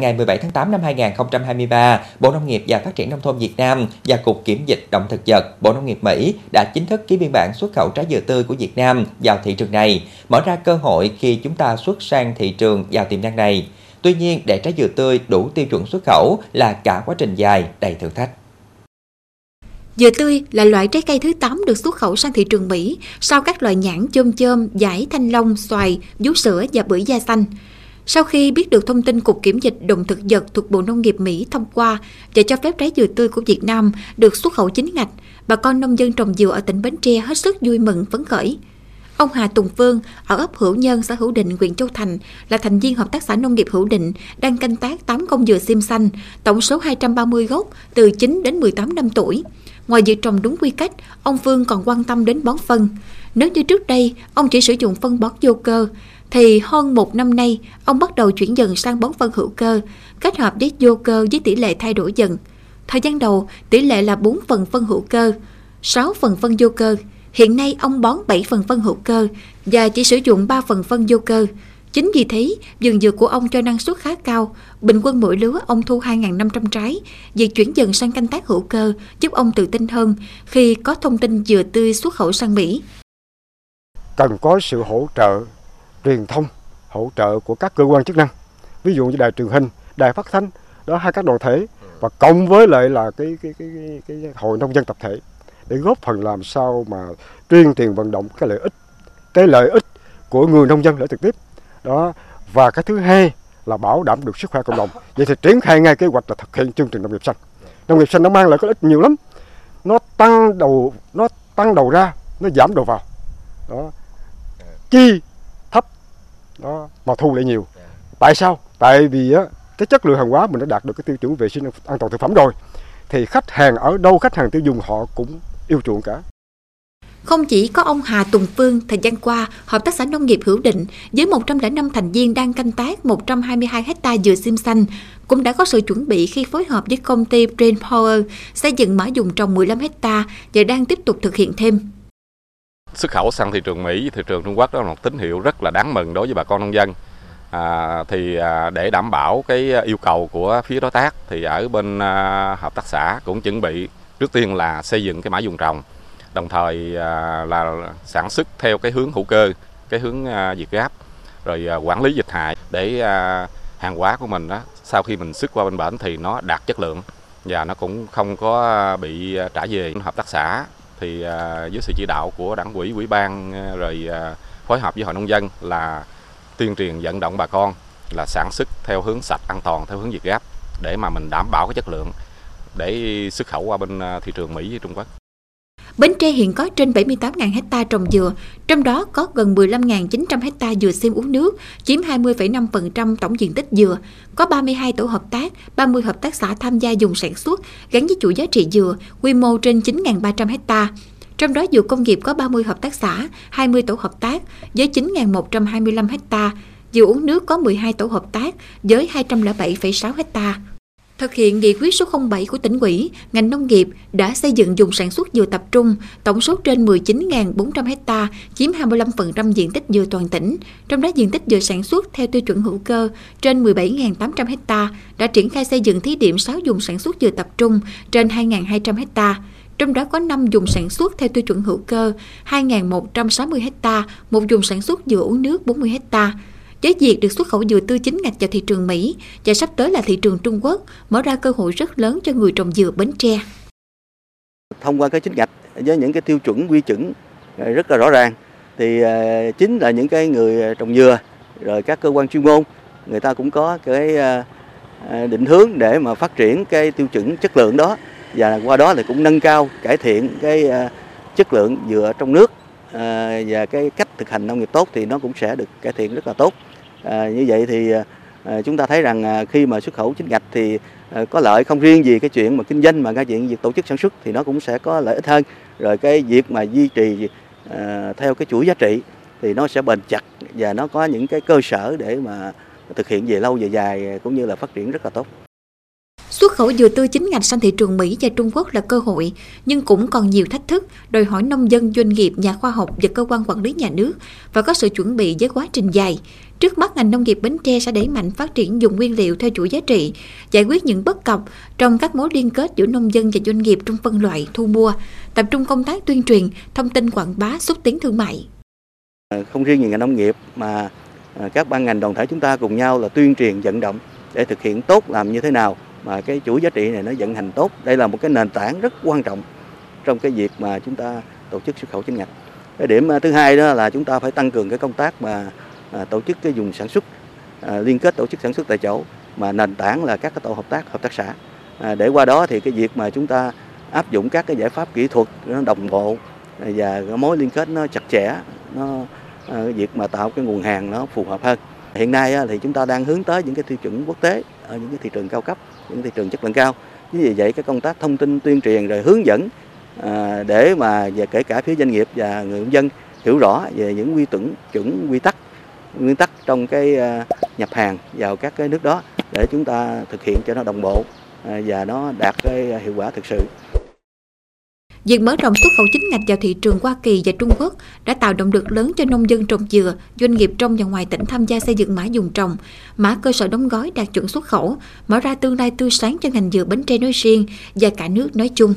Ngày 17 tháng 8 năm 2023, Bộ Nông nghiệp và Phát triển Nông thôn Việt Nam và Cục Kiểm dịch Động thực vật Bộ Nông nghiệp Mỹ đã chính thức ký biên bản xuất khẩu trái dừa tươi của Việt Nam vào thị trường này, mở ra cơ hội khi chúng ta xuất sang thị trường giàu tiềm năng này. Tuy nhiên, để trái dừa tươi đủ tiêu chuẩn xuất khẩu là cả quá trình dài, đầy thử thách. Dừa tươi là loại trái cây thứ 8 được xuất khẩu sang thị trường Mỹ sau các loại nhãn chôm chôm, giải thanh long, xoài, vú sữa và bưởi da xanh. Sau khi biết được thông tin Cục Kiểm dịch Động thực vật thuộc Bộ Nông nghiệp Mỹ thông qua và cho phép trái dừa tươi của Việt Nam được xuất khẩu chính ngạch, bà con nông dân trồng dừa ở tỉnh Bến Tre hết sức vui mừng phấn khởi. Ông Hà Tùng Phương ở ấp Hữu Nhân, xã Hữu Định, huyện Châu Thành là thành viên Hợp tác xã Nông nghiệp Hữu Định đang canh tác 8 công dừa sim xanh, tổng số 230 gốc từ 9 đến 18 năm tuổi. Ngoài việc trồng đúng quy cách, ông Phương còn quan tâm đến bón phân. Nếu như trước đây, ông chỉ sử dụng phân bón vô cơ, thì hơn một năm nay, ông bắt đầu chuyển dần sang bón phân hữu cơ, kết hợp với vô cơ với tỷ lệ thay đổi dần. Thời gian đầu, tỷ lệ là 4 phần phân hữu cơ, 6 phần phân vô cơ. Hiện nay, ông bón 7 phần phân hữu cơ và chỉ sử dụng 3 phần phân vô cơ. Chính vì thế, vườn dừa của ông cho năng suất khá cao, bình quân mỗi lứa ông thu 2.500 trái. Việc chuyển dần sang canh tác hữu cơ giúp ông tự tin hơn khi có thông tin dừa tươi xuất khẩu sang Mỹ. Cần có sự hỗ trợ truyền thông hỗ trợ của các cơ quan chức năng. Ví dụ như đài truyền hình đài phát thanh đó hai các đoàn thể và cộng với lại là cái cái cái, cái, cái hội nông dân tập thể để góp phần làm sao mà tuyên truyền vận động cái lợi ích cái lợi ích của người nông dân lợi trực tiếp. Đó và cái thứ hai là bảo đảm được sức khỏe cộng đồng. Vậy thì triển khai ngay kế hoạch là thực hiện chương trình nông nghiệp xanh. Nông nghiệp xanh nó mang lại cái ích nhiều lắm. Nó tăng đầu nó tăng đầu ra nó giảm đầu vào. Đó. Chi đó mà thu lại nhiều. Tại sao? Tại vì á cái chất lượng hàng hóa mình đã đạt được cái tiêu chuẩn vệ sinh an toàn thực phẩm rồi. Thì khách hàng ở đâu khách hàng tiêu dùng họ cũng yêu chuộng cả. Không chỉ có ông Hà Tùng Phương, thời gian qua, Hợp tác xã Nông nghiệp Hữu Định với 105 thành viên đang canh tác 122 hecta dừa sim xanh cũng đã có sự chuẩn bị khi phối hợp với công ty Brain Power xây dựng mã dùng trồng 15 hecta và đang tiếp tục thực hiện thêm xuất khẩu sang thị trường Mỹ, thị trường Trung Quốc đó là một tín hiệu rất là đáng mừng đối với bà con nông dân. À, thì à, để đảm bảo cái yêu cầu của phía đối tác thì ở bên à, hợp tác xã cũng chuẩn bị trước tiên là xây dựng cái mã dùng trồng, đồng thời à, là sản xuất theo cái hướng hữu cơ, cái hướng à, việt gáp, rồi à, quản lý dịch hại để à, hàng hóa của mình đó sau khi mình xuất qua bên bển thì nó đạt chất lượng và nó cũng không có bị à, trả về hợp tác xã thì à, dưới sự chỉ đạo của đảng quỹ quỹ ban à, rồi à, phối hợp với hội nông dân là tuyên truyền vận động bà con là sản xuất theo hướng sạch an toàn theo hướng việt gáp để mà mình đảm bảo cái chất lượng để xuất khẩu qua bên à, thị trường Mỹ với Trung Quốc. Bến Tre hiện có trên 78.000 hecta trồng dừa, trong đó có gần 15.900 hecta dừa xiêm uống nước, chiếm 20,5% tổng diện tích dừa. Có 32 tổ hợp tác, 30 hợp tác xã tham gia dùng sản xuất, gắn với chuỗi giá trị dừa, quy mô trên 9.300 hecta. Trong đó dừa công nghiệp có 30 hợp tác xã, 20 tổ hợp tác với 9.125 hecta, dừa uống nước có 12 tổ hợp tác với 207,6 hecta. Thực hiện nghị quyết số 07 của tỉnh ủy, ngành nông nghiệp đã xây dựng dùng sản xuất dừa tập trung, tổng số trên 19.400 hecta, chiếm 25% diện tích dừa toàn tỉnh. Trong đó diện tích dừa sản xuất theo tiêu chuẩn hữu cơ trên 17.800 hecta, đã triển khai xây dựng thí điểm 6 dùng sản xuất dừa tập trung trên 2.200 hecta. Trong đó có 5 dùng sản xuất theo tiêu chuẩn hữu cơ, 2.160 hecta, một dùng sản xuất dừa uống nước 40 hectare với việc được xuất khẩu dừa tươi chính ngạch vào thị trường Mỹ và sắp tới là thị trường Trung Quốc, mở ra cơ hội rất lớn cho người trồng dừa Bến Tre. Thông qua cái chính ngạch với những cái tiêu chuẩn quy chuẩn ờ, rất là rõ ràng thì ờ, chính là những cái người ờ, trồng dừa rồi các cơ quan chuyên môn người ta cũng có cái định hướng để mà phát triển cái tiêu chuẩn chất lượng đó và qua đó thì cũng nâng cao cải thiện cái chất lượng dừa trong nước Ờ, và cái cách thực hành nông nghiệp tốt thì nó cũng sẽ được cải thiện rất là tốt ờ, như vậy thì ờ, chúng ta thấy rằng khi mà xuất khẩu chính ngạch thì có lợi không riêng gì cái chuyện mà kinh doanh mà cái chuyện việc tổ chức sản xuất thì nó cũng sẽ có lợi ích hơn. Rồi cái việc mà duy trì theo cái chuỗi giá trị thì nó sẽ bền chặt và nó có những cái cơ sở để mà thực hiện về lâu về dài cũng như là phát triển rất là tốt. Xuất khẩu dừa tươi chính ngạch sang thị trường Mỹ và Trung Quốc là cơ hội, nhưng cũng còn nhiều thách thức, đòi hỏi nông dân, doanh nghiệp, nhà khoa học và cơ quan quản lý nhà nước và có sự chuẩn bị với quá trình dài. Trước mắt ngành nông nghiệp Bến Tre sẽ đẩy mạnh phát triển dùng nguyên liệu theo chuỗi giá trị, giải quyết những bất cập trong các mối liên kết giữa nông dân và doanh nghiệp trong phân loại thu mua, tập trung công tác tuyên truyền, thông tin quảng bá xúc tiến thương mại. À, không riêng ngành nông nghiệp mà à, các ban ngành đoàn thể chúng ta cùng nhau là tuyên truyền vận động để thực hiện tốt làm như thế nào mà cái chuỗi giá trị này nó vận hành tốt. Đây là một cái nền tảng rất quan trọng trong cái việc mà chúng ta tổ chức xuất khẩu chính ngạch. Cái điểm à, thứ hai đó là chúng ta phải tăng cường cái công tác mà à, tổ chức cái vùng sản xuất à, liên kết tổ chức sản xuất tại chỗ mà nền tảng là các cái tổ hợp tác hợp tác xã để qua đó thì cái việc mà chúng ta áp dụng các cái giải pháp kỹ thuật nó đồng bộ, và mối liên kết nó chặt chẽ, nó cái việc mà tạo cái nguồn hàng nó phù hợp hơn hiện nay thì chúng ta đang hướng tới những cái tiêu chuẩn quốc tế ở những cái thị trường cao cấp những thị trường chất lượng cao chính vì vậy, cái công tác thông tin tuyên truyền rồi hướng dẫn à, để mà về kể cả phía doanh nghiệp và người nông dân hiểu rõ về những quy chuẩn chuẩn quy tắc, nguyên tắc trong cái à, nhập hàng vào các cái nước đó để chúng ta thực hiện cho nó đồng bộ à, và nó đạt cái hiệu quả thực sự. Việc mở rộng xuất khẩu chính ngạch vào thị trường Hoa Kỳ và Trung Quốc đã tạo động lực lớn cho nông dân trồng dừa, doanh nghiệp trong và ngoài tỉnh tham gia xây dựng mã dùng trồng, mã cơ sở đóng gói đạt chuẩn xuất khẩu, mở ra tương lai tươi sáng cho ngành dừa Bến Tre nói riêng và cả nước nói chung.